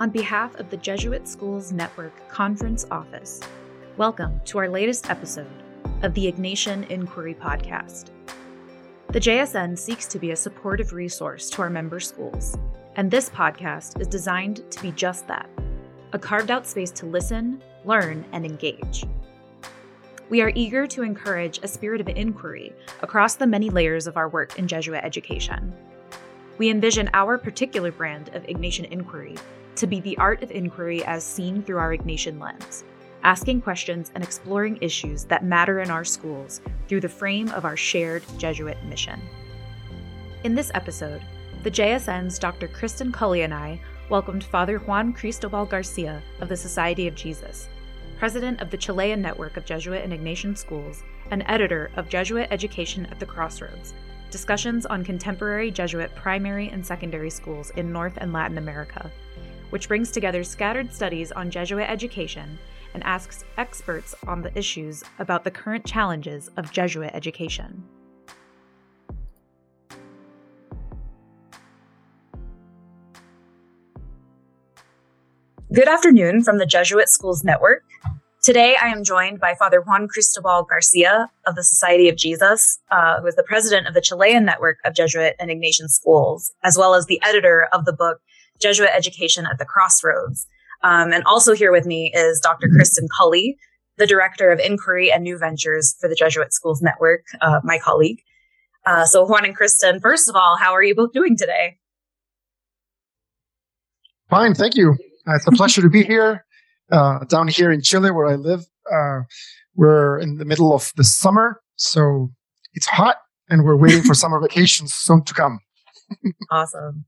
On behalf of the Jesuit Schools Network Conference Office, welcome to our latest episode of the Ignatian Inquiry Podcast. The JSN seeks to be a supportive resource to our member schools, and this podcast is designed to be just that a carved out space to listen, learn, and engage. We are eager to encourage a spirit of inquiry across the many layers of our work in Jesuit education. We envision our particular brand of Ignatian inquiry to be the art of inquiry as seen through our Ignatian lens, asking questions and exploring issues that matter in our schools through the frame of our shared Jesuit mission. In this episode, the JSN's Dr. Kristin Cully and I welcomed Father Juan Cristobal Garcia of the Society of Jesus, president of the Chilean Network of Jesuit and Ignatian Schools, and editor of Jesuit Education at the Crossroads Discussions on Contemporary Jesuit Primary and Secondary Schools in North and Latin America which brings together scattered studies on Jesuit education and asks experts on the issues about the current challenges of Jesuit education. Good afternoon from the Jesuit Schools Network. Today, I am joined by Father Juan Cristobal Garcia of the Society of Jesus, uh, who is the president of the Chilean Network of Jesuit and Ignatian Schools, as well as the editor of the book Jesuit Education at the Crossroads. Um, and also here with me is Dr. Kristin Cully, the Director of Inquiry and New Ventures for the Jesuit Schools Network, uh, my colleague. Uh, so Juan and Kristin, first of all, how are you both doing today? Fine, thank you. Uh, it's a pleasure to be here, uh, down here in Chile where I live. Uh, we're in the middle of the summer, so it's hot and we're waiting for summer vacations soon to come. awesome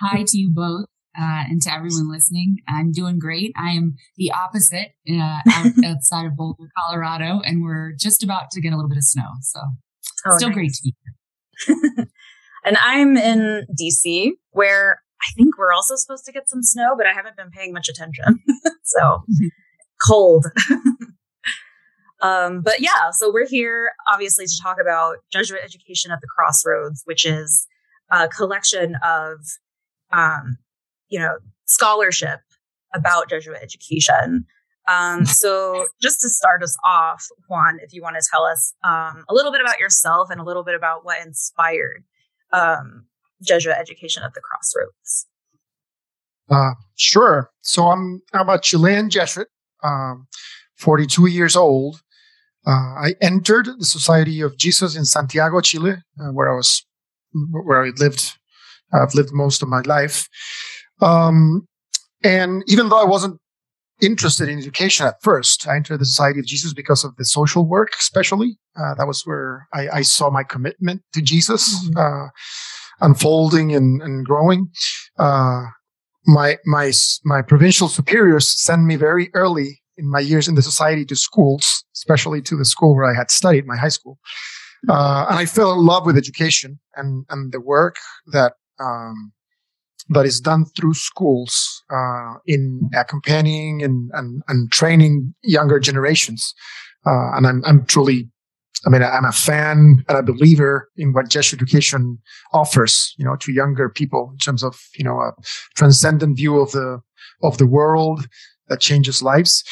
hi to you both uh, and to everyone listening. I'm doing great. I am the opposite uh, outside of Boulder, Colorado, and we're just about to get a little bit of snow. So oh, still nice. great to be here. and I'm in DC, where I think we're also supposed to get some snow, but I haven't been paying much attention. so mm-hmm. cold. um, but yeah, so we're here obviously to talk about Jesuit education at the crossroads, which is a collection of um, you know, scholarship about Jesuit education. Um, so just to start us off, Juan, if you want to tell us um, a little bit about yourself and a little bit about what inspired um, Jesuit education at the Crossroads. Uh, sure. So I'm I'm a Chilean Jesuit, um, 42 years old. Uh, I entered the Society of Jesus in Santiago, Chile, uh, where I was where I lived I've lived most of my life. Um, and even though I wasn't interested in education at first, I entered the Society of Jesus because of the social work, especially. Uh, that was where I, I, saw my commitment to Jesus mm-hmm. uh, unfolding and, and growing. Uh, my my my provincial superiors sent me very early in my years in the society to schools, especially to the school where I had studied, my high school. Uh, and I fell in love with education and, and the work that um, that is done through schools uh, in accompanying and, and, and, training younger generations. Uh, and I'm, I'm truly, I mean, I'm a fan and a believer in what Jesuit education offers, you know, to younger people in terms of, you know, a transcendent view of the, of the world that changes lives.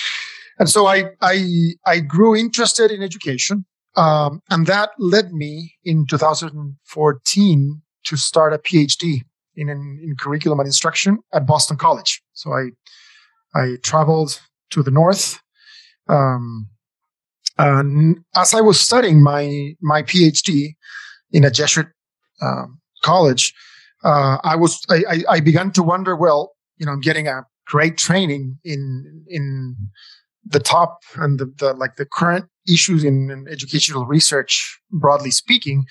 And so I, I, I grew interested in education. Um, and that led me in 2014 to start a PhD in, in curriculum and instruction at Boston College. So I I traveled to the north. Um, and as I was studying my my PhD in a Jesuit um, college, uh, I was I, I, began to wonder. Well, you know, I'm getting a great training in in the top and the, the like the current issues in, in, educational research, broadly speaking,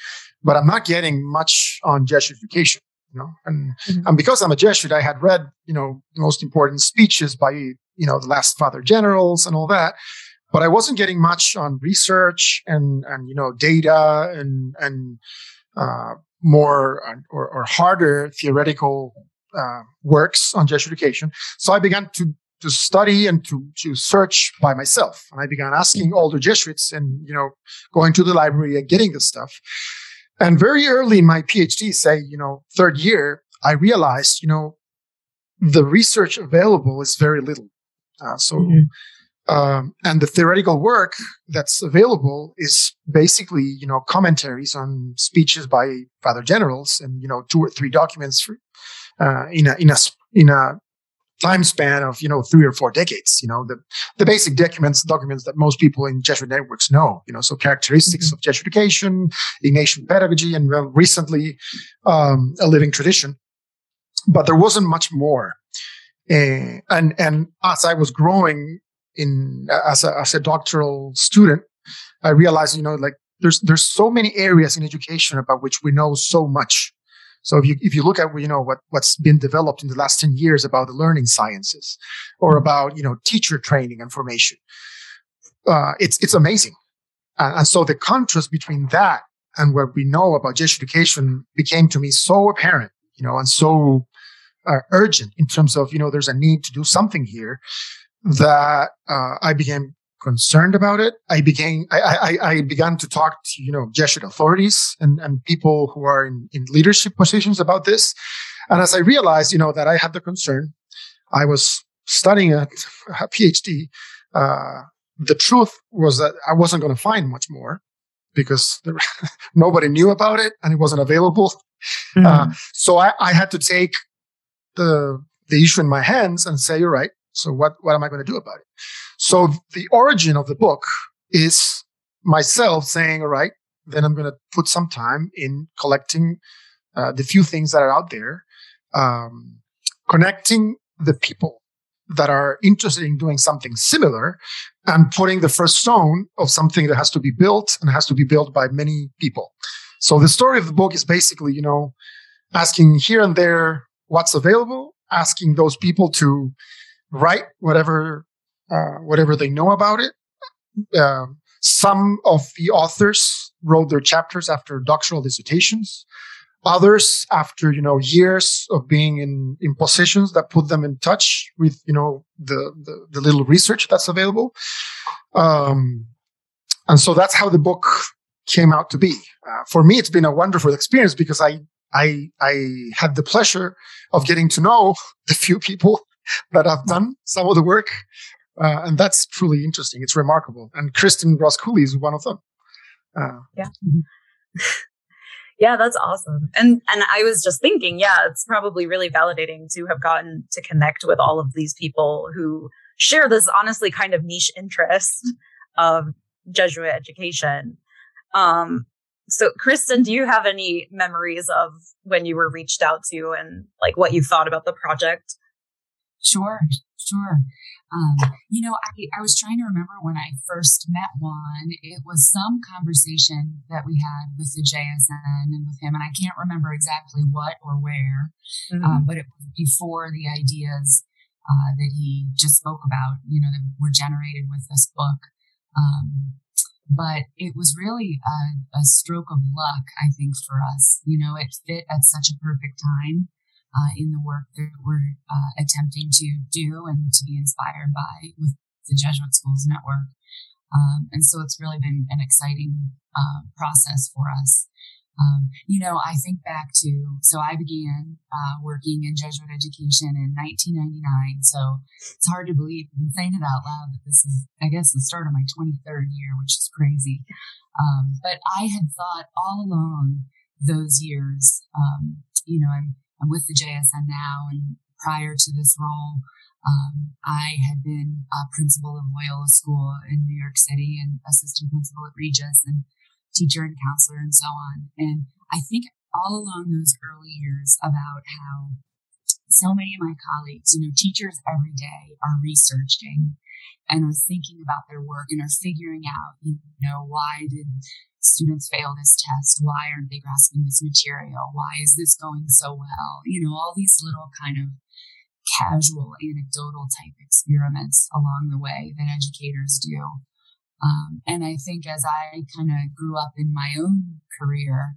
but I'm not getting much on Jesuit education. You know, and mm-hmm. and because I'm a Jesuit, I had read you know the most important speeches by you know the last Father Generals and all that, but I wasn't getting much on research and and you know data and and uh, more uh, or, or harder theoretical uh, works on Jesuit education. So I began to to study and to, to search by myself. And I began asking older Jesuits and, you know, going to the library and getting this stuff. And very early in my PhD, say, you know, third year, I realized, you know, the research available is very little. Uh, so, mm-hmm. um, and the theoretical work that's available is basically, you know, commentaries on speeches by father generals and, you know, two or three documents for, uh, in a, in a, in a time span of, you know, three or four decades, you know, the, the basic documents, documents that most people in Jesuit networks know, you know, so characteristics mm-hmm. of Jesuit education, Ignatian pedagogy, and well, recently, um, a living tradition. But there wasn't much more. Uh, and and as I was growing in as a as a doctoral student, I realized you know like there's there's so many areas in education about which we know so much. So if you if you look at you know what what's been developed in the last ten years about the learning sciences, or about you know teacher training and formation, uh, it's it's amazing. Uh, and so the contrast between that and what we know about Jesuit education became to me so apparent, you know, and so uh, urgent in terms of you know there's a need to do something here that uh, I became concerned about it. I began I, I, I, began to talk to you know Jesuit authorities and, and people who are in, in leadership positions about this. And as I realized, you know, that I had the concern, I was studying a, a PhD. Uh, the truth was that I wasn't going to find much more because there, nobody knew about it and it wasn't available. Mm-hmm. Uh, so I, I, had to take the the issue in my hands and say, all right, so what what am I going to do about it? So the origin of the book is myself saying, all right, then I'm going to put some time in collecting uh, the few things that are out there, um, connecting the people that are interested in doing something similar and putting the first stone of something that has to be built and has to be built by many people. So the story of the book is basically, you know, asking here and there what's available, asking those people to write whatever uh, whatever they know about it. Uh, some of the authors wrote their chapters after doctoral dissertations. Others after you know years of being in in positions that put them in touch with you know the the, the little research that's available. Um, and so that's how the book came out to be. Uh, for me, it's been a wonderful experience because I I I had the pleasure of getting to know the few people that have done some of the work, uh, and that's truly interesting. It's remarkable, and Kristin Ross Cully is one of them. Uh, yeah. yeah, that's awesome. And and I was just thinking, yeah, it's probably really validating to have gotten to connect with all of these people who share this honestly kind of niche interest of Jesuit education. Um, so, Kristin, do you have any memories of when you were reached out to and like what you thought about the project? Sure, sure. Um, you know, I, I was trying to remember when I first met Juan. It was some conversation that we had with the JSN and with him, and I can't remember exactly what or where, mm-hmm. um, but it was before the ideas uh, that he just spoke about, you know, that were generated with this book. Um, but it was really a, a, stroke of luck, I think, for us. You know, it fit at such a perfect time uh, in the work that we're uh, attempting to do and to be inspired by with the Jesuit Schools Network. Um, and so it's really been an exciting uh, process for us. Um, you know, I think back to, so I began uh, working in Jesuit education in 1999. So it's hard to believe, I'm saying it out loud, that this is, I guess, the start of my 23rd year, which is crazy. Um, but I had thought all along those years, um, you know, I'm, I'm with the JSN now, and prior to this role, um, I had been a principal of Loyola School in New York City and assistant principal at Regis and teacher and counselor and so on. And I think all along those early years about how so many of my colleagues, you know, teachers every day are researching and are thinking about their work and are figuring out, you know, why did students fail this test? Why aren't they grasping this material? Why is this going so well? You know, all these little kind of casual anecdotal type experiments along the way that educators do. Um, and I think as I kind of grew up in my own career,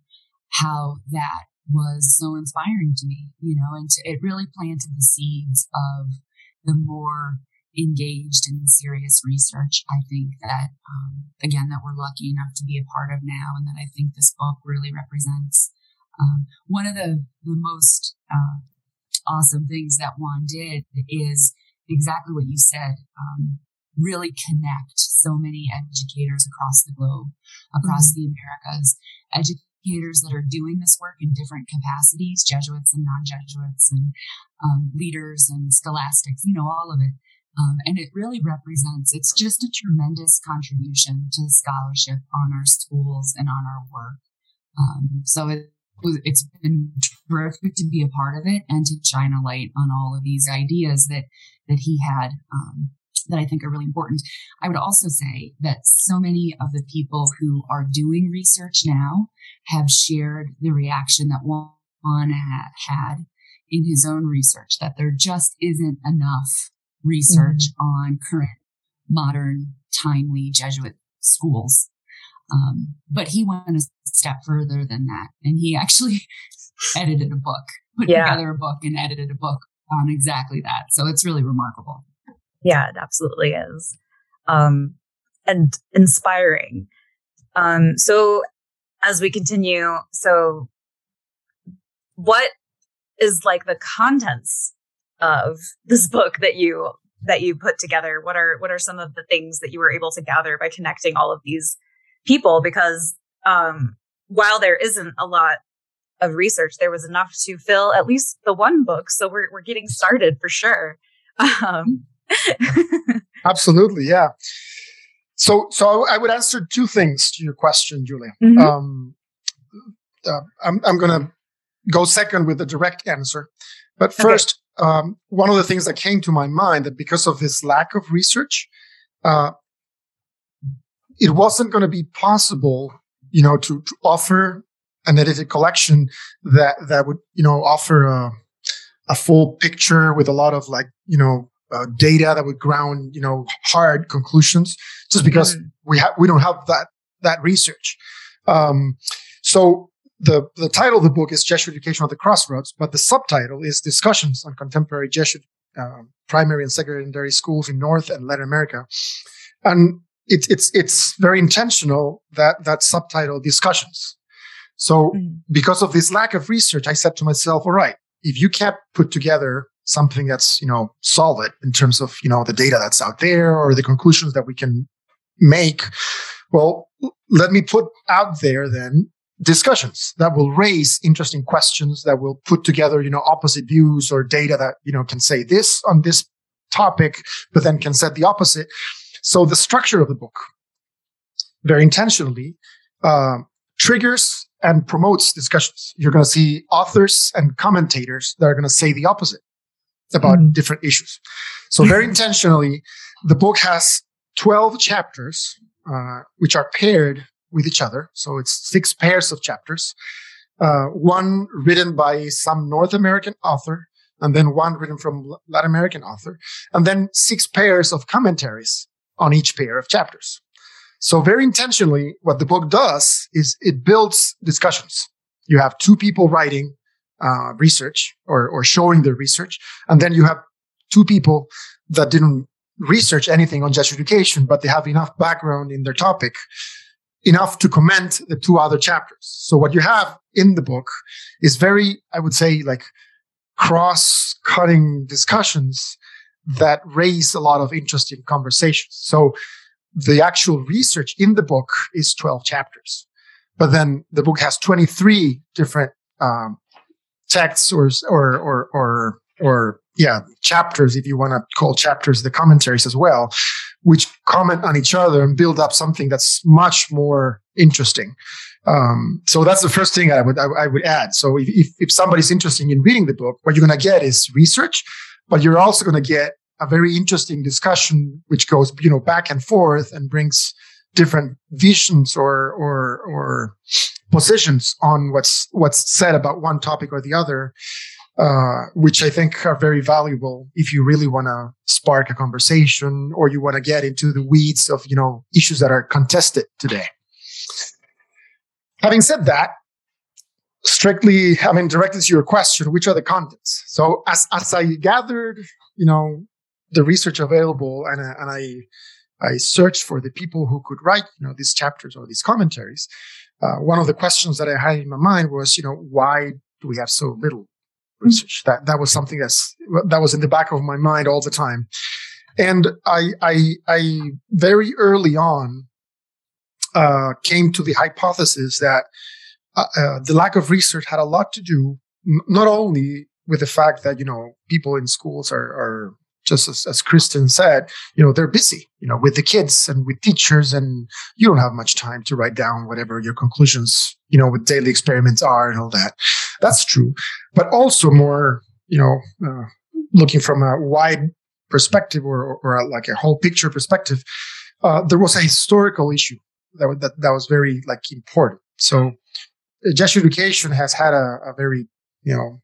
how that was so inspiring to me, you know, and to, it really planted the seeds of the more engaged and serious research. I think that, um, again, that we're lucky enough to be a part of now, and that I think this book really represents um, one of the, the most uh, awesome things that Juan did is exactly what you said. Um, really connect so many educators across the globe, across mm-hmm. the Americas, educators that are doing this work in different capacities, Jesuits and non-Jesuits and um, leaders and scholastics, you know, all of it. Um, and it really represents, it's just a tremendous contribution to scholarship on our schools and on our work. Um, so it, it's been terrific to be a part of it and to shine a light on all of these ideas that, that he had, um, that I think are really important. I would also say that so many of the people who are doing research now have shared the reaction that Juan had in his own research, that there just isn't enough research mm-hmm. on current, modern, timely Jesuit schools. Um, but he went a step further than that, and he actually edited a book, put yeah. together a book, and edited a book on exactly that. So it's really remarkable. Yeah, it absolutely is, um, and inspiring. Um, so as we continue, so what is like the contents of this book that you that you put together? What are what are some of the things that you were able to gather by connecting all of these people? Because um, while there isn't a lot of research, there was enough to fill at least the one book. So we're we're getting started for sure. Um, Absolutely, yeah. So, so I would answer two things to your question, Julia. Mm-hmm. Um, uh, I'm, I'm going to go second with the direct answer, but first, um, one of the things that came to my mind that because of his lack of research, uh, it wasn't going to be possible, you know, to, to offer an edited collection that that would, you know, offer a, a full picture with a lot of like, you know, uh, data that would ground, you know, hard conclusions, just because mm-hmm. we have we don't have that that research. Um, so the, the title of the book is Jesuit Education at the Crossroads, but the subtitle is Discussions on Contemporary Jesuit uh, Primary and Secondary Schools in North and Latin America. And it's it's it's very intentional that that subtitle discussions. So mm. because of this lack of research, I said to myself, all right, if you can't put together something that's, you know, solid in terms of, you know, the data that's out there or the conclusions that we can make, well, let me put out there then discussions that will raise interesting questions that will put together you know opposite views or data that you know can say this on this topic but then can set the opposite. So the structure of the book very intentionally uh, triggers and promotes discussions. You're going to see authors and commentators that are going to say the opposite about mm. different issues so very intentionally the book has 12 chapters uh, which are paired with each other. So it's six pairs of chapters. Uh, one written by some North American author, and then one written from Latin American author, and then six pairs of commentaries on each pair of chapters. So very intentionally, what the book does is it builds discussions. You have two people writing uh, research or, or showing their research, and then you have two people that didn't research anything on Jesuit education, but they have enough background in their topic enough to comment the two other chapters. So what you have in the book is very, I would say, like cross cutting discussions that raise a lot of interesting conversations. So the actual research in the book is 12 chapters, but then the book has 23 different um, texts or, or, or, or, or yeah, chapters, if you want to call chapters the commentaries as well, which comment on each other and build up something that's much more interesting. Um, so that's the first thing I would I, I would add. So if, if, if somebody's interested in reading the book, what you're going to get is research, but you're also going to get a very interesting discussion, which goes you know back and forth and brings different visions or or or positions on what's what's said about one topic or the other uh, which I think are very valuable if you really want to spark a conversation or you want to get into the weeds of you know issues that are contested today. Having said that, strictly, I mean, directly to your question, which are the contents? So as as I gathered, you know, the research available and and I I searched for the people who could write you know these chapters or these commentaries. Uh, one of the questions that I had in my mind was, you know, why do we have so little research. That that was something that's that was in the back of my mind all the time. And I I, I very early on uh, came to the hypothesis that uh, uh, the lack of research had a lot to do not only with the fact that you know people in schools are, are just as, as Kristin said, you know, they're busy, you know, with the kids and with teachers, and you don't have much time to write down whatever your conclusions, you know, with daily experiments are and all that. That's true. But also more, you know, uh, looking from a wide perspective or, or, like a whole picture perspective, uh, there was a historical issue that, that, that was very like important. So Jesuit education has had a, a very, you know,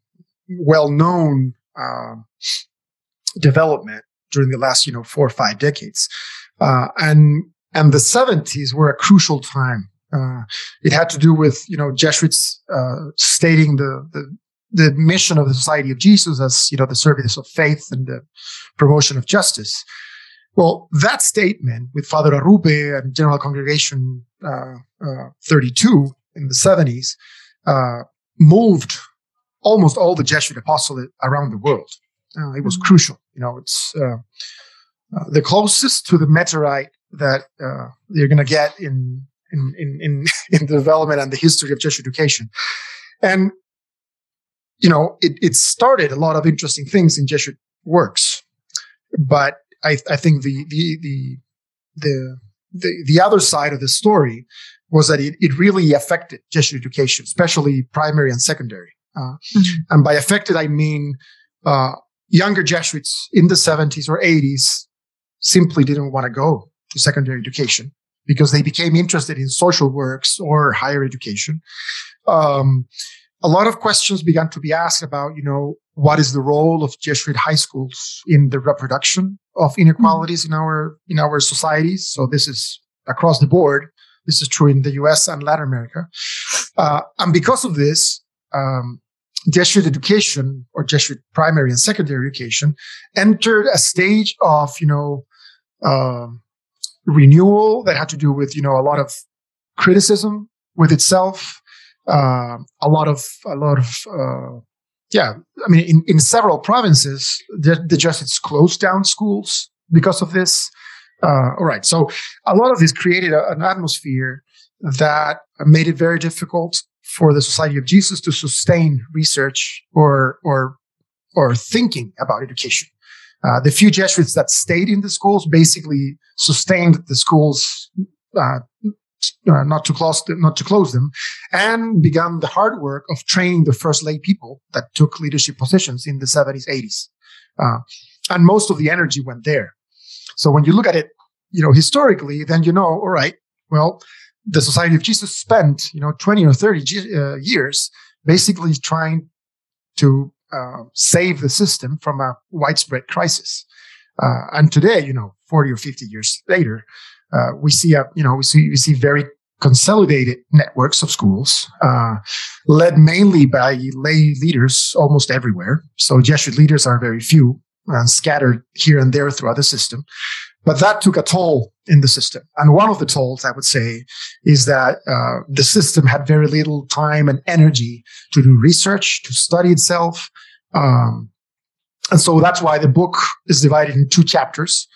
well known, um, development during the last, you know, four or five decades. Uh, and, and the 70s were a crucial time. Uh, it had to do with, you know, Jesuits, uh, stating the, the, the mission of the Society of Jesus as, you know, the service of faith and the promotion of justice. Well, that statement with Father Arrupe and General Congregation uh, uh, 32 in the 70s uh, moved almost all the Jesuit apostolate around the world. Uh, it was mm-hmm. crucial. You know, it's uh, uh, the closest to the meteorite that uh, you're going to get in in, in in in the development and the history of Jesuit education, and you know, it it started a lot of interesting things in Jesuit works, but I I think the the the the the, the other side of the story was that it, it really affected Jesuit education, especially primary and secondary. Uh, mm-hmm. And by affected, I mean uh, younger Jesuits in the 70s or 80s simply didn't want to go to secondary education because they became interested in social works or higher education. Um, a lot of questions began to be asked about, you know, what is the role of Jesuit high schools in the reproduction of inequalities in our in our societies? So this is across the board. This is true in the U.S. and Latin America, uh, and because of this, um, Jesuit education or Jesuit primary and secondary education entered a stage of, you know, uh, renewal that had to do with, you know, a lot of criticism with itself, uh, a lot of, a lot of, uh, yeah, I mean, in, in several provinces, the, the Jesuits closed down schools because of this. Uh, all right. So a lot of this created a, an atmosphere that made it very difficult for the Society of Jesus to sustain research or or or thinking about education. Uh, the few Jesuits that stayed in the schools basically sustained the schools, uh, uh, not to close them, not to close them, and began the hard work of training the first lay people that took leadership positions in the 70s, 80s, uh, and most of the energy went there. So when you look at it, you know historically, then you know, all right, well, the Society of Jesus spent, you know, 20 or 30 uh, years basically trying to uh, save the system from a widespread crisis. Uh, and today, you know, 40 or 50 years later, uh, we see a, you know, we see, we see very consolidated networks of schools, uh, led mainly by lay leaders almost everywhere. So Jesuit leaders are very few and scattered here and there throughout the system. But that took a toll in the system. And one of the tolls, I would say, is that uh, the system had very little time and energy to do research, to study itself. Um, and so that's why the book is divided in two chapters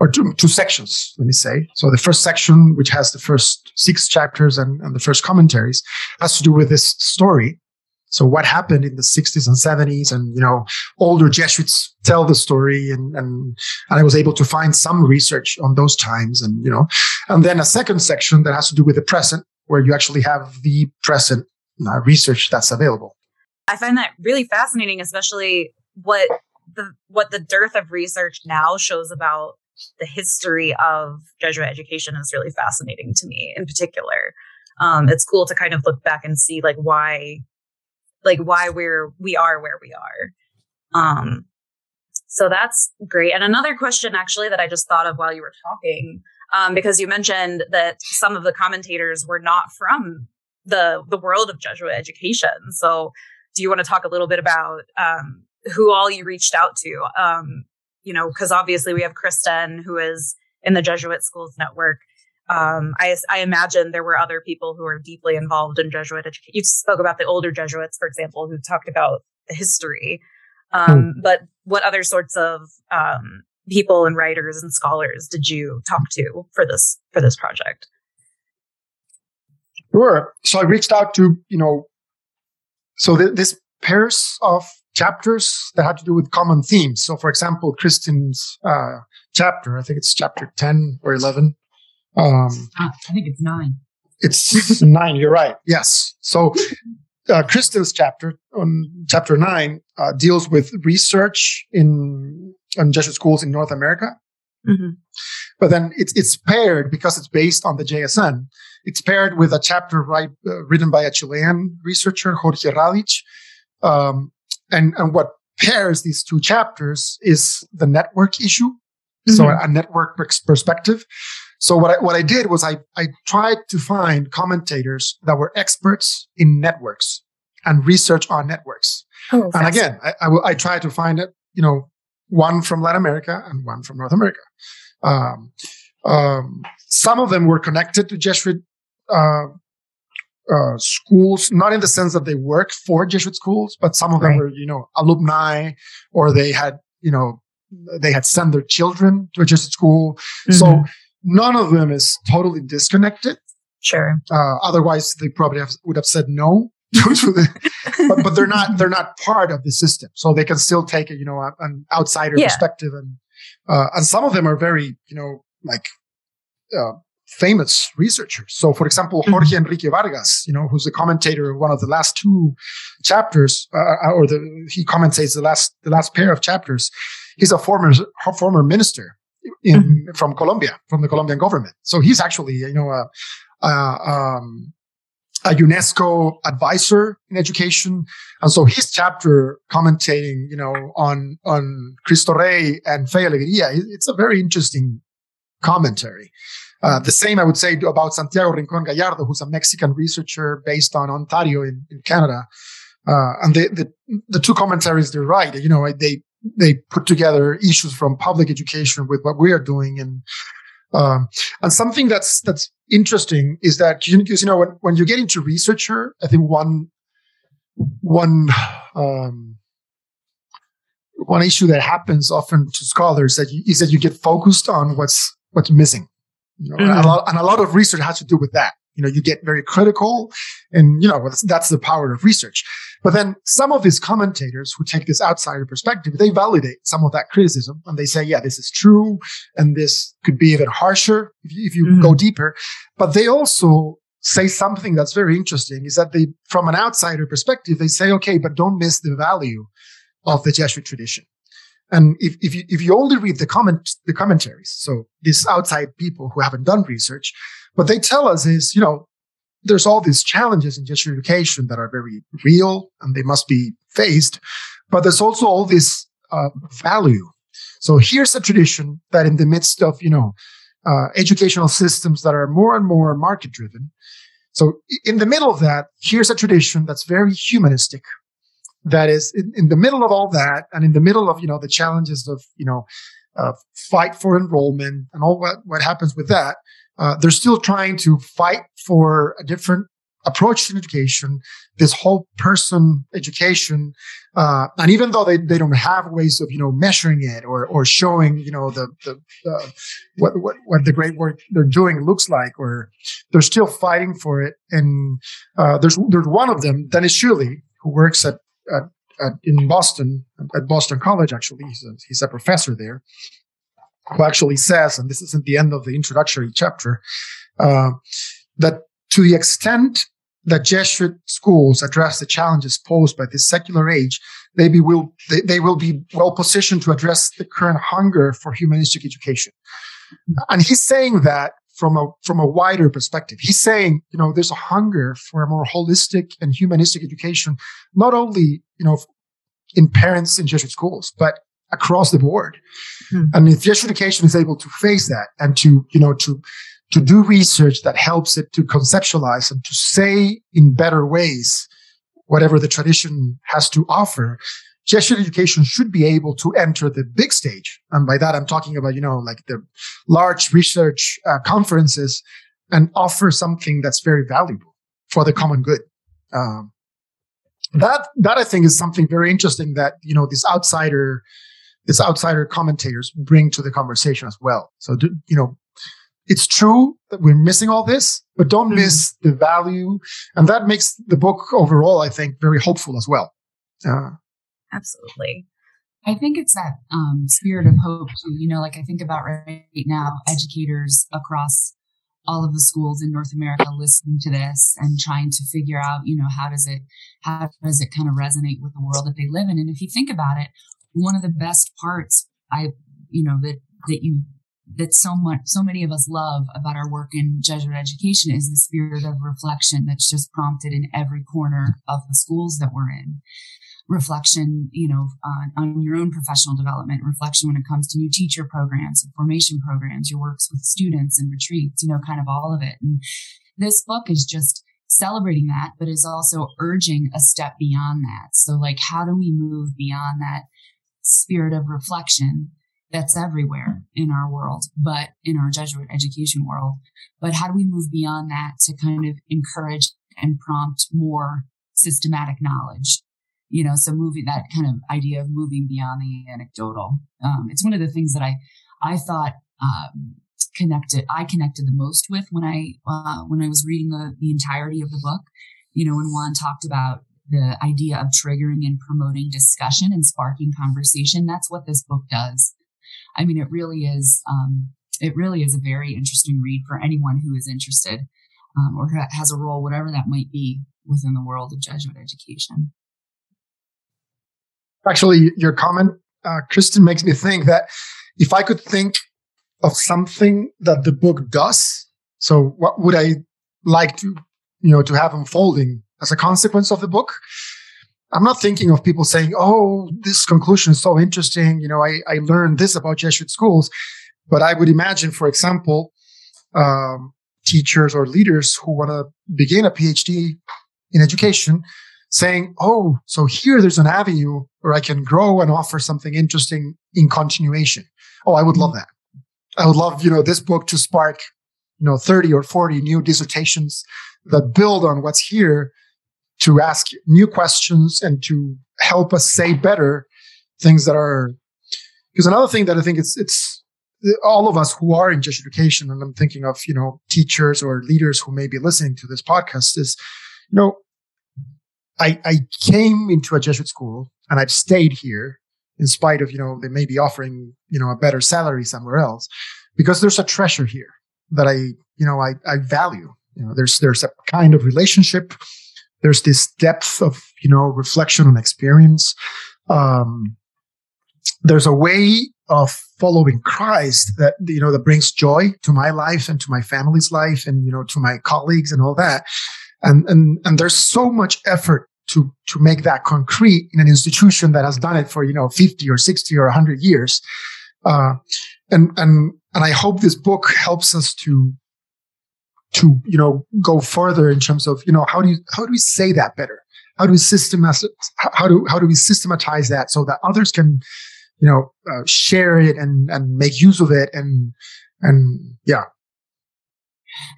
or two, two sections, let me say. So the first section, which has the first six chapters and, and the first commentaries, has to do with this story so what happened in the 60s and 70s and, you know, older Jesuits tell the story and, and, and I was able to find some research on those times and, you know, and then a second section that has to do with the present where you actually have the present uh, research that's available. I find that really fascinating, especially what the, what the dearth of research now shows about the history of Jesuit education is really fascinating to me in particular. Um, it's cool to kind of look back and see like why like why we're we are where we are. Um, so that's great. And another question actually that I just thought of while you were talking, um, because you mentioned that some of the commentators were not from the the world of Jesuit education. So do you want to talk a little bit about um, who all you reached out to? Um, you know, because obviously we have Kristin, who is in the Jesuit Schools Network um, I, I imagine there were other people who are deeply involved in Jesuit education. You spoke about the older Jesuits, for example, who talked about the history. Um, mm. But what other sorts of um, people and writers and scholars did you talk to for this for this project? Sure. So I reached out to you know, so th- this pairs of chapters that had to do with common themes. So, for example, Kristin's uh, chapter, I think it's chapter ten or eleven. Um, I think it's nine. It's nine. You're right. Yes. So uh, Kristen's chapter on chapter nine uh, deals with research in on Jesuit schools in North America. Mm-hmm. But then it's it's paired because it's based on the JSN. It's paired with a chapter right, uh, written by a Chilean researcher, Jorge Radic. Um, and and what pairs these two chapters is the network issue. Mm-hmm. So a network perspective. So what I, what I did was I, I tried to find commentators that were experts in networks and research on networks. Oh, and again, I, I, I, tried to find it, you know, one from Latin America and one from North America. Um, um, some of them were connected to Jesuit uh, uh, schools, not in the sense that they work for Jesuit schools, but some of them right. were, you know, alumni or they had, you know, they had sent their children to a Jesuit school. Mm-hmm. So none of them is totally disconnected. Sure. Uh, otherwise, they probably have, would have said no but, but they're not they're not part of the system, so they can still take a, you know an outsider yeah. perspective, and uh, and some of them are very you know like uh, famous researchers. So, for example, mm-hmm. Jorge. Enrique Vargas, you know, who's the commentator of one of the last two chapters, uh, uh, or the he commentates the last the last pair of chapters. He's a former former minister in mm-hmm. from Colombia, from the Colombian government. So he's actually, you know, a, a, um, a UNESCO advisor in education, and so his chapter commentating, you know, on on Cristo Rey and Fe Alegría, it's a very interesting commentary. Uh, the same I would say about Santiago Rincon Gallardo, who's a Mexican researcher based on Ontario in, in Canada. Uh, and the, the, the two commentaries, they're right. You know, they they put together issues from public education with what we are doing. And um, and something that's that's interesting is that you, you know when, when you get into researcher i think one one um, one issue that happens often to scholars that you, is that you get focused on what's what's missing. You know, mm-hmm. and, a lot, and a lot of research has to do with that. You know you get very critical and you know that's, that's the power of research but then some of his commentators who take this outsider perspective they validate some of that criticism and they say yeah this is true and this could be even harsher if you, if you mm-hmm. go deeper but they also say something that's very interesting is that they from an outsider perspective they say okay but don't miss the value of the jesuit tradition and if, if you if you only read the comment the commentaries, so these outside people who haven't done research, what they tell us is, you know, there's all these challenges in Jesuit education that are very real and they must be faced, but there's also all this uh, value. So here's a tradition that in the midst of, you know, uh, educational systems that are more and more market driven. So in the middle of that, here's a tradition that's very humanistic, that is in, in, the middle of all that and in the middle of you know the challenges of you know uh, fight for enrollment and all what, what happens with that uh, they're still trying to fight for a different approach to education this whole person education. Uh, and even though they, they don't have ways of you know measuring it or or showing you know the, the what, what what the great work they're doing looks like or they're still fighting for it. And uh, there's there's one of them Dennis Shirley who works at at, at, in Boston, at Boston College, actually. He's a, he's a professor there who actually says, and this isn't the end of the introductory chapter, uh, that to the extent that Jesuit schools address the challenges posed by this secular age, they, be, will, they, they will be well positioned to address the current hunger for humanistic education. And he's saying that from a from a wider perspective. He's saying, you know, there's a hunger for a more holistic and humanistic education, not only you know in parents in Jesuit schools, but across the board. Hmm. And if education is able to face that and to you know to to do research that helps it to conceptualize and to say in better ways whatever the tradition has to offer, Jesuit education should be able to enter the big stage. And by that, I'm talking about, you know, like the large research uh, conferences and offer something that's very valuable for the common good. Um, that that I think is something very interesting that you know this outsider this outsider commentators bring to the conversation as well. So you know, it's true that we're missing all this, but don't mm-hmm. miss the value, and that makes the book overall, I think, very hopeful as well. Uh, Absolutely. I think it's that um, spirit of hope too. You know, like I think about right now, educators across all of the schools in North America listening to this and trying to figure out, you know, how does it, how does it kind of resonate with the world that they live in? And if you think about it, one of the best parts I, you know, that, that you, that so much, so many of us love about our work in Jesuit education is the spirit of reflection that's just prompted in every corner of the schools that we're in reflection, you know, on, on, your own professional development, reflection when it comes to new teacher programs and formation programs, your works with students and retreats, you know, kind of all of it. And this book is just celebrating that, but is also urging a step beyond that. So like, how do we move beyond that spirit of reflection that's everywhere in our world, but in our Jesuit education world? But how do we move beyond that to kind of encourage and prompt more systematic knowledge you know so moving that kind of idea of moving beyond the anecdotal um, it's one of the things that i i thought um, connected i connected the most with when i uh, when i was reading the, the entirety of the book you know when juan talked about the idea of triggering and promoting discussion and sparking conversation that's what this book does. I mean it really is um, it really is a very interesting read for anyone who is interested um, or has a role whatever that might be within the world of jesuit education. Actually, your comment, uh, Kristin, makes me think that if I could think of something that the book does, so what would I like to, you know, to have unfolding as a consequence of the book? I'm not thinking of people saying, "Oh, this conclusion is so interesting." You know, I, I learned this about Jesuit schools, but I would imagine, for example, um, teachers or leaders who want to begin a PhD in education saying, Oh, so here there's an avenue where I can grow and offer something interesting in continuation. Oh, I would love that. I would love, you know, this book to spark, you know, 30 or 40 new dissertations that build on what's here to ask new questions and to help us say better things that are because another thing that I think it's it's all of us who are in Jesuit education, and I'm thinking of you know teachers or leaders who may be listening to this podcast, is you know I, I came into a Jesuit school and I've stayed here in spite of, you know, they may be offering, you know, a better salary somewhere else because there's a treasure here that I, you know, I, I value. You know, there's, there's a kind of relationship. There's this depth of, you know, reflection on experience. Um, there's a way of following Christ that, you know, that brings joy to my life and to my family's life and, you know, to my colleagues and all that and and and there's so much effort to to make that concrete in an institution that has done it for you know 50 or 60 or 100 years uh, and and and i hope this book helps us to to you know go further in terms of you know how do you how do we say that better how do we systematize how do how do we systematize that so that others can you know uh, share it and and make use of it and and yeah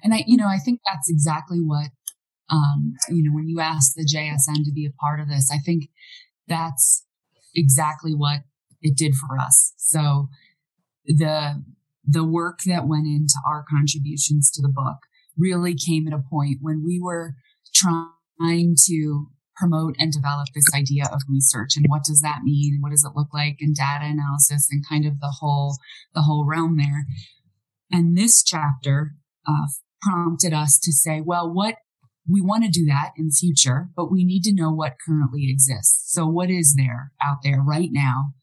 and i you know i think that's exactly what um, you know, when you ask the JSN to be a part of this, I think that's exactly what it did for us. So the the work that went into our contributions to the book really came at a point when we were trying to promote and develop this idea of research and what does that mean? And what does it look like? And data analysis and kind of the whole the whole realm there. And this chapter uh, prompted us to say well what we want to do that in the future, but we need to know what currently exists. So what is there out there right now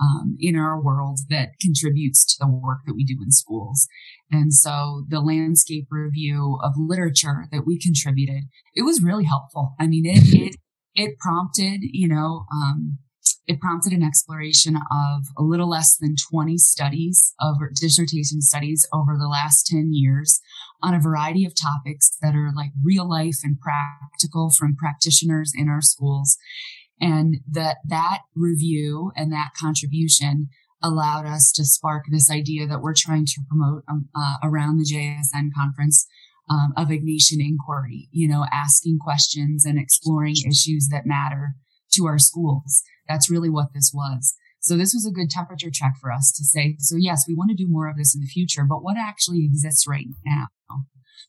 um, in our world that contributes to the work that we do in schools? And so the landscape review of literature that we contributed, it was really helpful. I mean, it, it, it prompted, you know, um, it prompted an exploration of a little less than 20 studies of dissertation studies over the last 10 years on a variety of topics that are like real life and practical from practitioners in our schools. And that, that review and that contribution allowed us to spark this idea that we're trying to promote um, uh, around the JSN conference um, of Ignatian inquiry, you know, asking questions and exploring issues that matter to our schools. That's really what this was. So this was a good temperature check for us to say, so yes, we want to do more of this in the future, but what actually exists right now?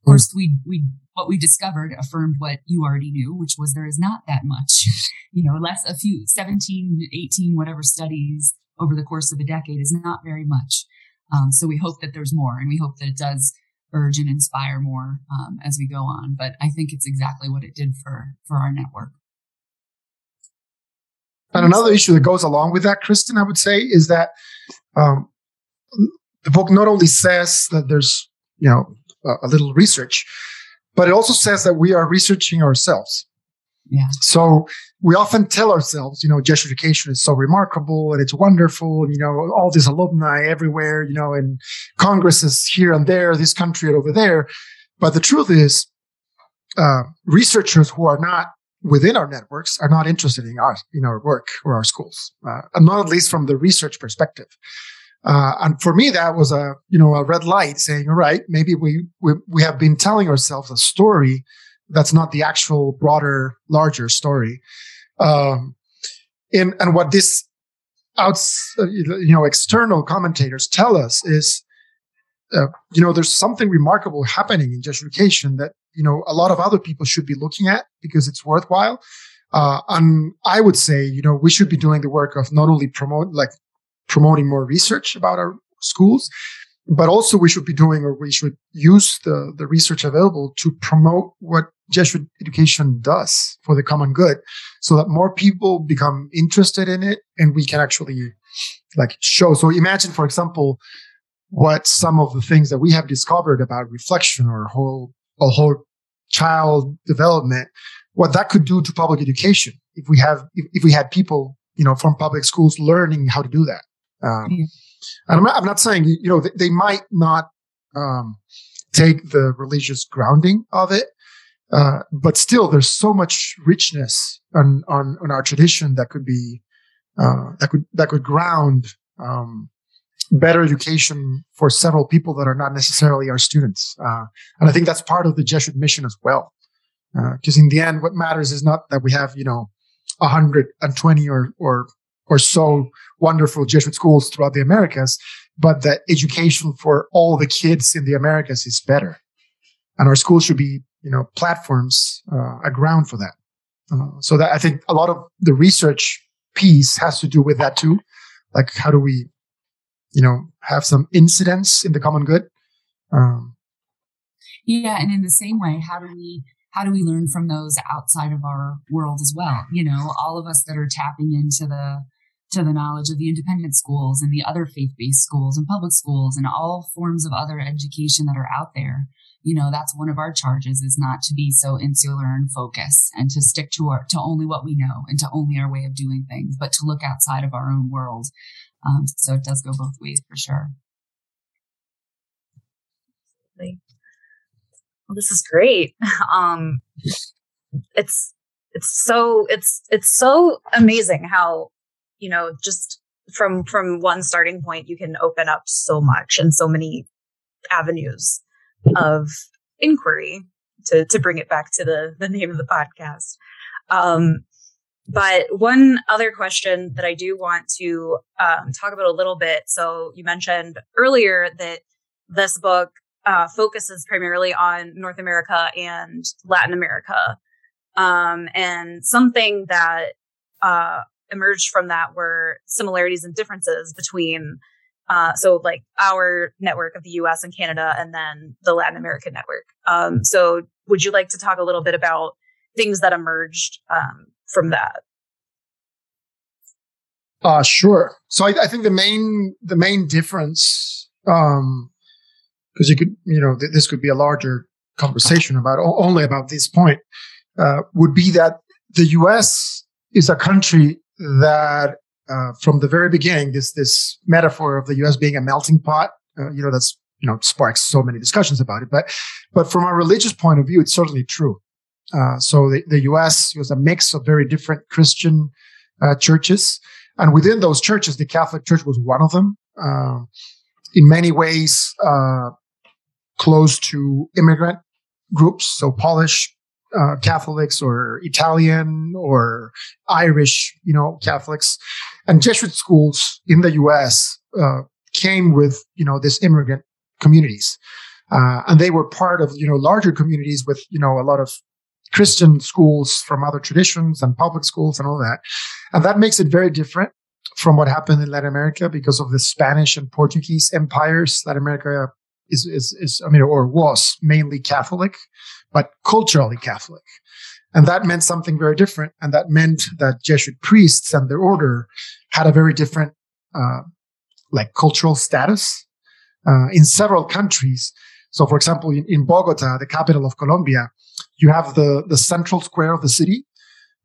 Of course, we, we, what we discovered affirmed what you already knew, which was there is not that much, you know, less a few 17, 18, whatever studies over the course of a decade is not very much. Um, so we hope that there's more and we hope that it does urge and inspire more um, as we go on. But I think it's exactly what it did for for our network. And another issue that goes along with that, Kristin, I would say, is that um, the book not only says that there's you know a, a little research, but it also says that we are researching ourselves. Yeah. So we often tell ourselves, you know, Jesuit education is so remarkable and it's wonderful, and you know, all these alumni everywhere, you know, and congresses here and there, this country and over there. But the truth is, uh, researchers who are not within our networks are not interested in our in our work or our schools, uh, and not at least from the research perspective. Uh, and for me, that was a you know a red light saying, all right, maybe we we, we have been telling ourselves a story that's not the actual broader, larger story. Um, and, and what this outs, you know, external commentators tell us is, uh, you know, there's something remarkable happening in education that, you know, a lot of other people should be looking at because it's worthwhile. Uh, and I would say, you know, we should be doing the work of not only promote, like promoting more research about our schools, but also we should be doing or we should use the, the research available to promote what Jesuit education does for the common good so that more people become interested in it and we can actually like show. So imagine, for example, what some of the things that we have discovered about reflection or whole, a whole child development, what that could do to public education if we have, if, if we had people, you know, from public schools learning how to do that. Um, yeah. And I'm not, I'm not saying, you know, they, they might not um, take the religious grounding of it, uh, but still, there's so much richness on, on, on our tradition that could be, uh, that could, that could ground, um, better education for several people that are not necessarily our students. Uh, and I think that's part of the Jesuit mission as well. Because uh, in the end, what matters is not that we have, you know, 120 or, or or so wonderful Jesuit schools throughout the Americas, but that education for all the kids in the Americas is better. And our schools should be, you know, platforms, uh, a ground for that. Uh, so that I think a lot of the research piece has to do with that too. Like, how do we, you know, have some incidents in the common good? Um, yeah. And in the same way, how do we how do we learn from those outside of our world as well? You know, all of us that are tapping into the to the knowledge of the independent schools and the other faith-based schools and public schools and all forms of other education that are out there you know that's one of our charges is not to be so insular and focus and to stick to our to only what we know and to only our way of doing things but to look outside of our own world. Um, so it does go both ways for sure. Well this is great. Um it's it's so it's it's so amazing how you know, just from from one starting point, you can open up so much and so many avenues of inquiry to to bring it back to the the name of the podcast. Um, but one other question that I do want to um, talk about a little bit. So you mentioned earlier that this book uh, focuses primarily on North America and Latin America. Um, and something that uh, emerged from that were similarities and differences between uh, so like our network of the US and Canada and then the Latin American network. Um, so would you like to talk a little bit about things that emerged um, from that? Uh, sure. So I, I, think the main the main difference, because um, you could you know th- this could be a larger conversation about only about this point, uh, would be that the U.S. is a country that uh, from the very beginning, this this metaphor of the U.S. being a melting pot, uh, you know, that's you know sparks so many discussions about it. But but from a religious point of view, it's certainly true. Uh, so the, the U.S. was a mix of very different Christian uh, churches, and within those churches, the Catholic Church was one of them. Uh, in many ways, uh, close to immigrant groups, so Polish uh, Catholics or Italian or Irish, you know, Catholics, and Jesuit schools in the U.S. Uh, came with you know this immigrant communities, uh, and they were part of you know larger communities with you know a lot of Christian schools from other traditions and public schools and all that, and that makes it very different from what happened in Latin America because of the Spanish and Portuguese empires. Latin America is, is, is I mean, or was mainly Catholic, but culturally Catholic. And that meant something very different. And that meant that Jesuit priests and their order had a very different, uh, like cultural status, uh, in several countries. So, for example, in, in Bogota, the capital of Colombia, you have the, the central square of the city.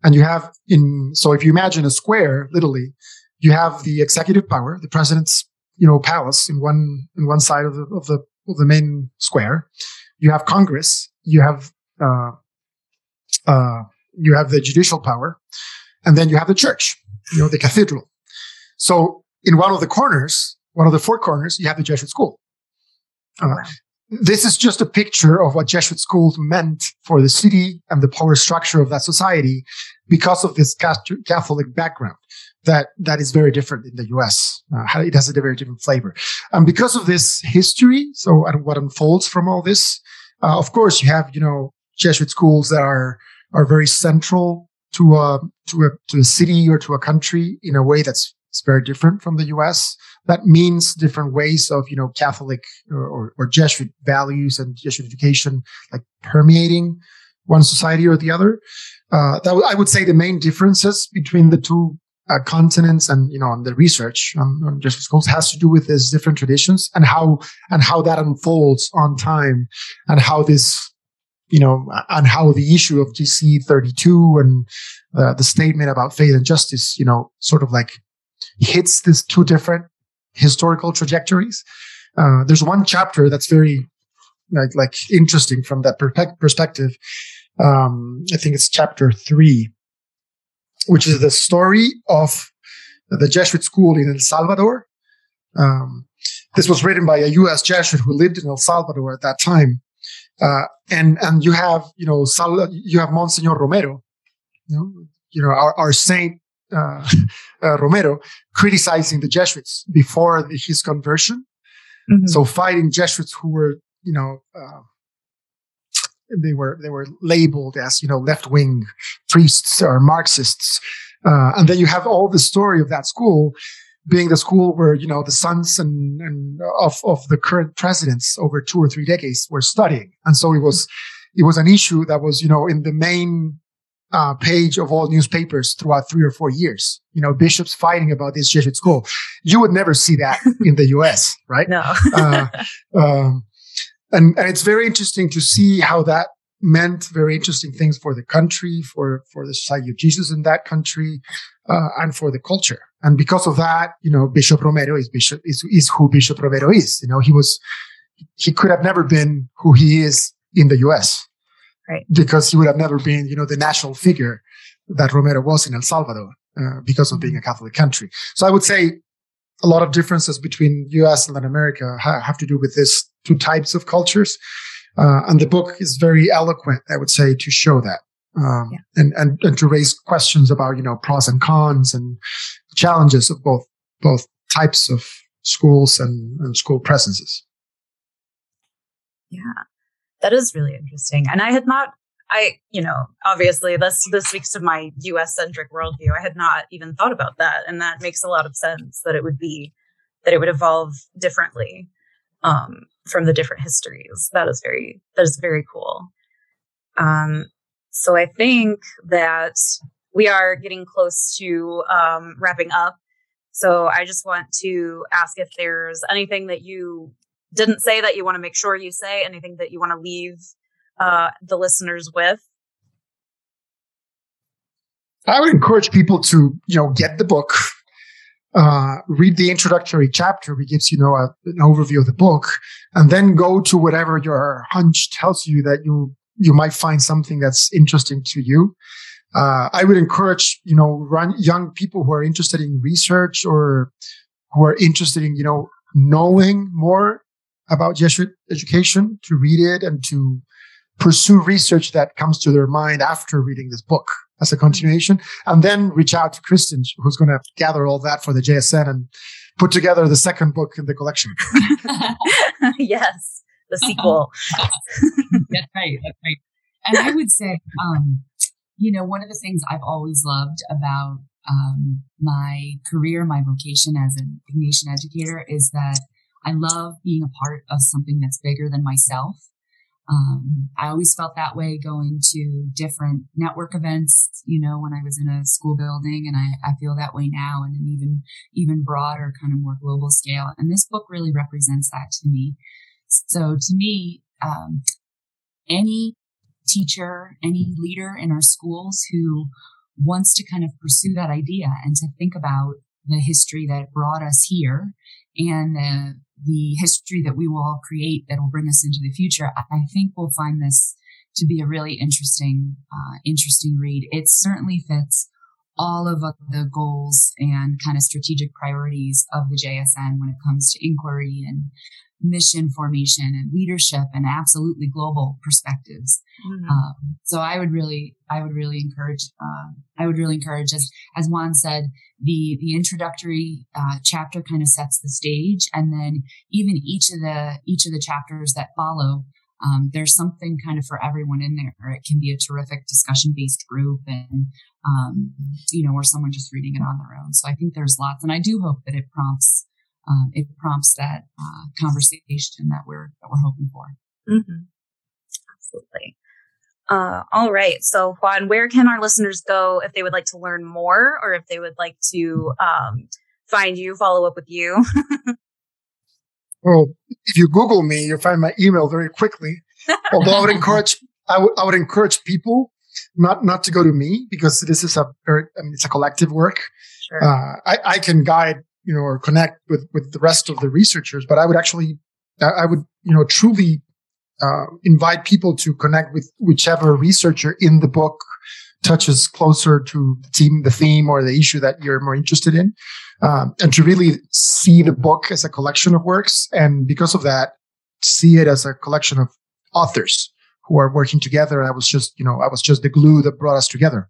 And you have in, so if you imagine a square, literally, you have the executive power, the president's, you know, palace in one, in one side of the, of the, of the main square. You have Congress, you have, uh, uh, you have the judicial power, and then you have the church, you know, the cathedral. So in one of the corners, one of the four corners, you have the Jesuit school. Uh. This is just a picture of what Jesuit schools meant for the city and the power structure of that society because of this Catholic background that that is very different in the U.S. Uh, it has a very different flavor, and because of this history, so and what unfolds from all this, uh, of course, you have you know Jesuit schools that are are very central to a to a to a city or to a country in a way that's it's very different from the U.S. That means different ways of you know Catholic or, or, or Jesuit values and Jesuit education like permeating one society or the other. Uh, that w- I would say the main differences between the two uh, continents and you know on the research on, on Jesuit schools has to do with these different traditions and how and how that unfolds on time and how this you know and how the issue of GC 32 and uh, the statement about faith and justice you know sort of like hits these two different historical trajectories. Uh, there's one chapter that's very like, like interesting from that perspective. Um, I think it's chapter three which is the story of the Jesuit school in El Salvador. Um, this was written by a U.S. Jesuit who lived in El Salvador at that time, uh, and and you have you know Sal- you have Monsignor Romero, you know, you know our, our saint uh, uh, Romero criticizing the Jesuits before his conversion. Mm-hmm. So fighting Jesuits who were you know uh, they were they were labeled as you know left wing priests or Marxists, uh, and then you have all the story of that school being the school where you know the sons and, and of of the current presidents over two or three decades were studying, and so it was it was an issue that was you know in the main uh, page of all newspapers throughout three or four years. You know, bishops fighting about this Jesuit school. You would never see that in the U.S., right? No. uh, um, and, and it's very interesting to see how that meant very interesting things for the country, for for the Society of Jesus in that country, uh, and for the culture. And because of that, you know, Bishop Romero is Bishop is, is who Bishop Romero is. You know, he was he could have never been who he is in the U.S. Right. Because he would have never been, you know, the national figure that Romero was in El Salvador uh, because of being a Catholic country. So I would say a lot of differences between U.S. and Latin America ha- have to do with this two types of cultures. Uh, and the book is very eloquent, I would say, to show that. Um, yeah. and, and, and to raise questions about, you know, pros and cons and challenges of both, both types of schools and, and school presences. Yeah, that is really interesting. And I had not, I, you know, obviously this, this speaks to my US centric worldview. I had not even thought about that. And that makes a lot of sense that it would be, that it would evolve differently um, from the different histories. That is very that is very cool. Um, so I think that we are getting close to um, wrapping up. So I just want to ask if there's anything that you didn't say that you want to make sure you say, anything that you want to leave uh, the listeners with. I would encourage people to, you know, get the book, uh, read the introductory chapter, which gives you know a, an overview of the book, and then go to whatever your hunch tells you that you you might find something that's interesting to you. Uh, I would encourage you know run young people who are interested in research or who are interested in you know knowing more about Jesuit education to read it and to pursue research that comes to their mind after reading this book as a continuation, and then reach out to Kristin, who's going to gather all that for the JSN and put together the second book in the collection. yes, the sequel. that's right. That's right. And I would say, um, you know, one of the things I've always loved about um, my career, my vocation as an Ignatian educator is that I love being a part of something that's bigger than myself. Um, I always felt that way going to different network events, you know, when I was in a school building and I, I feel that way now in an even, even broader kind of more global scale. And this book really represents that to me. So to me, um, any teacher, any leader in our schools who wants to kind of pursue that idea and to think about the history that brought us here and the, the history that we will all create that will bring us into the future, I think we'll find this to be a really interesting, uh, interesting read. It certainly fits all of the goals and kind of strategic priorities of the JSN when it comes to inquiry and mission formation and leadership and absolutely global perspectives. Mm-hmm. Um, so I would really, I would really encourage, uh, I would really encourage, as as Juan said, the the introductory uh, chapter kind of sets the stage, and then even each of the each of the chapters that follow. Um, there's something kind of for everyone in there. It can be a terrific discussion based group and, um, you know, or someone just reading it on their own. So I think there's lots. And I do hope that it prompts um, it prompts that uh, conversation that we're that we're hoping for. Mm-hmm. Absolutely. Uh, all right. So Juan, where can our listeners go if they would like to learn more, or if they would like to um, find you, follow up with you? well, if you Google me, you'll find my email very quickly. Although I would encourage, I would, I would encourage people not not to go to me because this is a very, I mean, it's a collective work. Sure. Uh, I, I can guide you know, or connect with with the rest of the researchers. But I would actually, I would, you know, truly uh, invite people to connect with whichever researcher in the book touches closer to the theme, the theme or the issue that you're more interested in, um, and to really see the book as a collection of works, and because of that, see it as a collection of authors who are working together. I was just, you know, I was just the glue that brought us together.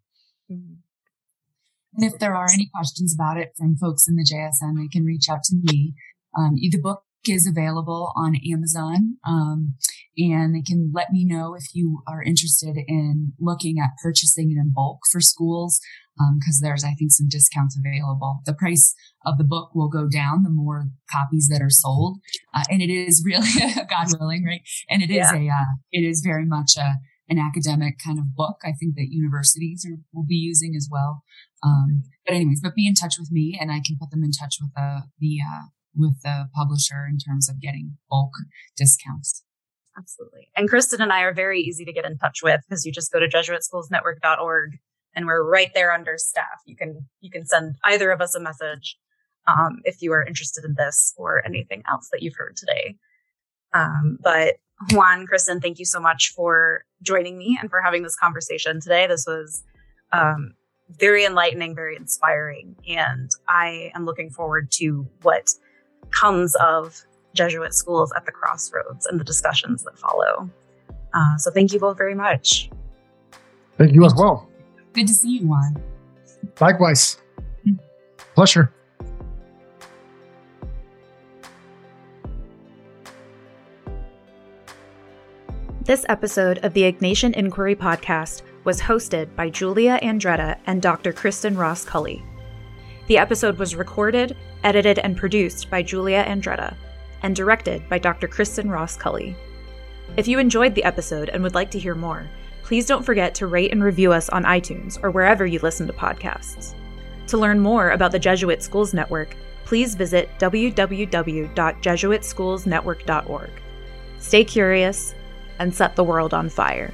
And if there are any questions about it from folks in the JSN, they can reach out to me. Um, the book is available on Amazon. Um, and they can let me know if you are interested in looking at purchasing it in bulk for schools. because um, there's, I think, some discounts available. The price of the book will go down the more copies that are sold, uh, and it is really, God willing, right? And it is yeah. a, uh, it is very much a an academic kind of book. I think that universities are, will be using as well. Um, but anyways, but be in touch with me and I can put them in touch with the, the, uh, with the publisher in terms of getting bulk discounts. Absolutely. And Kristin and I are very easy to get in touch with because you just go to jesuitschoolsnetwork.org and we're right there under staff. You can, you can send either of us a message. Um, if you are interested in this or anything else that you've heard today. Um, but Juan, Kristin, thank you so much for joining me and for having this conversation today. This was um, very enlightening, very inspiring. And I am looking forward to what comes of Jesuit schools at the crossroads and the discussions that follow. Uh, so thank you both very much. Thank you as well. Good to see you, Juan. Likewise. Pleasure. This episode of the Ignatian Inquiry podcast was hosted by Julia Andretta and Dr. Kristin Ross Cully. The episode was recorded, edited, and produced by Julia Andretta and directed by Dr. Kristin Ross Cully. If you enjoyed the episode and would like to hear more, please don't forget to rate and review us on iTunes or wherever you listen to podcasts. To learn more about the Jesuit Schools Network, please visit www.jesuitschoolsnetwork.org. Stay curious, and set the world on fire.